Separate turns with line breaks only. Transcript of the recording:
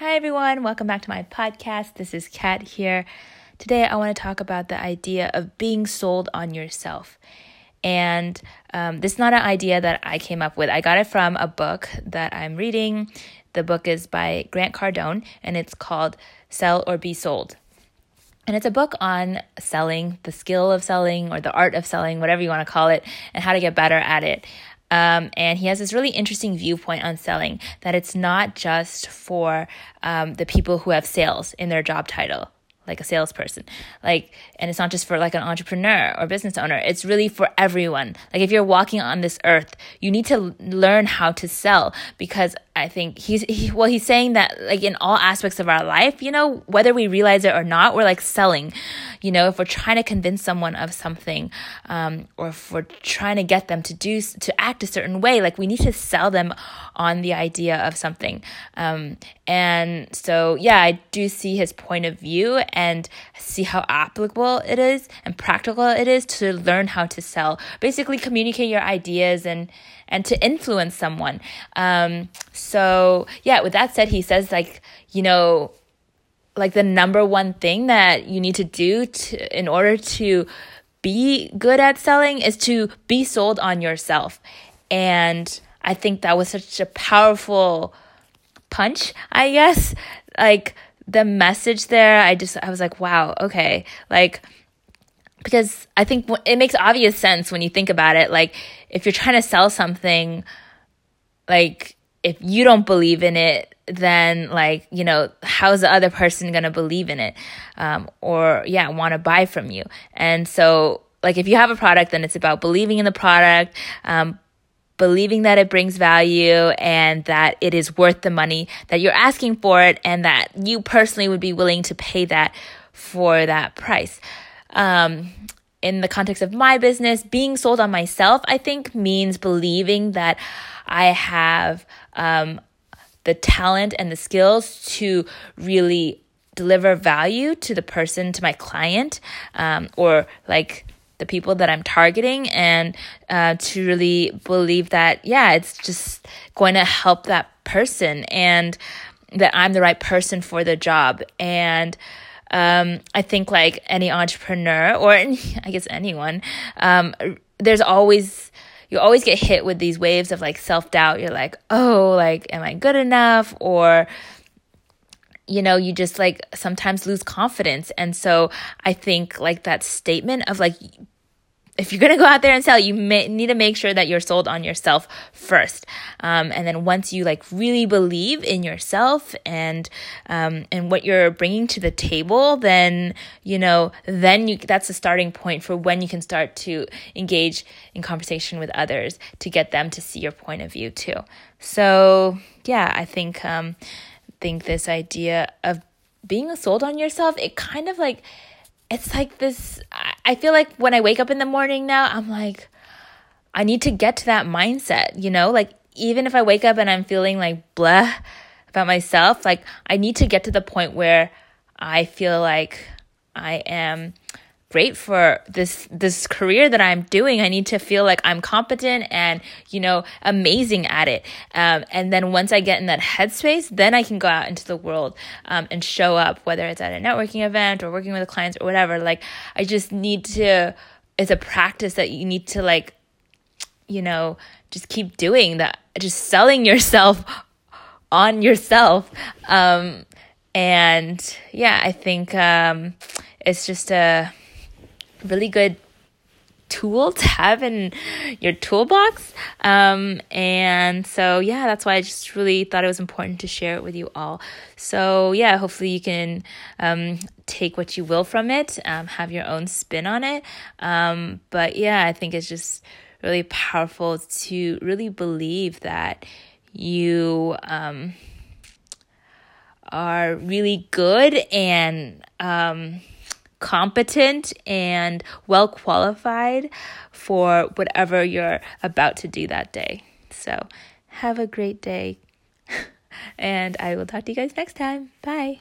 Hi, everyone. Welcome back to my podcast. This is Kat here. Today, I want to talk about the idea of being sold on yourself. And um, this is not an idea that I came up with. I got it from a book that I'm reading. The book is by Grant Cardone, and it's called Sell or Be Sold. And it's a book on selling, the skill of selling, or the art of selling, whatever you want to call it, and how to get better at it. Um, and he has this really interesting viewpoint on selling that it's not just for um, the people who have sales in their job title like a salesperson. Like and it's not just for like an entrepreneur or business owner. It's really for everyone. Like if you're walking on this earth you need to learn how to sell because i think he's he, well he's saying that like in all aspects of our life you know whether we realize it or not we're like selling you know if we're trying to convince someone of something um, or if we're trying to get them to do to act a certain way like we need to sell them on the idea of something um, and so yeah i do see his point of view and see how applicable it is and practical it is to learn how to sell. Basically, communicate your ideas and and to influence someone. Um, so yeah, with that said, he says like you know like the number one thing that you need to do to, in order to be good at selling is to be sold on yourself. And I think that was such a powerful punch, I guess. Like the message there, I just, I was like, wow, okay. Like, because I think it makes obvious sense when you think about it. Like, if you're trying to sell something, like, if you don't believe in it, then like you know how's the other person gonna believe in it um, or yeah want to buy from you and so like if you have a product then it's about believing in the product um, believing that it brings value and that it is worth the money that you're asking for it and that you personally would be willing to pay that for that price. Um, in the context of my business, being sold on myself, I think means believing that I have um, the talent and the skills to really deliver value to the person, to my client, um, or like the people that I'm targeting and uh, to really believe that, yeah, it's just going to help that person and that I'm the right person for the job. And um, I think, like any entrepreneur, or I guess anyone, um, there's always you always get hit with these waves of like self doubt. You're like, oh, like, am I good enough? Or you know, you just like sometimes lose confidence. And so I think like that statement of like, if you're going to go out there and sell, you may, need to make sure that you're sold on yourself first. Um, and then once you like really believe in yourself and, um, and what you're bringing to the table, then, you know, then you, that's the starting point for when you can start to engage in conversation with others to get them to see your point of view too. So yeah, I think, um, think this idea of being sold on yourself, it kind of like, it's like this. I feel like when I wake up in the morning now, I'm like, I need to get to that mindset, you know? Like, even if I wake up and I'm feeling like blah about myself, like, I need to get to the point where I feel like I am great for this this career that I'm doing. I need to feel like I'm competent and you know amazing at it. Um, and then once I get in that headspace, then I can go out into the world um, and show up, whether it's at a networking event or working with clients or whatever. Like I just need to. It's a practice that you need to like, you know, just keep doing that. Just selling yourself on yourself. Um, and yeah, I think um, it's just a really good tool to have in your toolbox. Um, and so, yeah, that's why I just really thought it was important to share it with you all. So, yeah, hopefully you can um, take what you will from it, um, have your own spin on it. Um, but yeah, I think it's just really powerful to really believe that you um, are really good and um, competent and well qualified for whatever you're about to do that day. So, have a great day. and I will talk to you guys next time. Bye.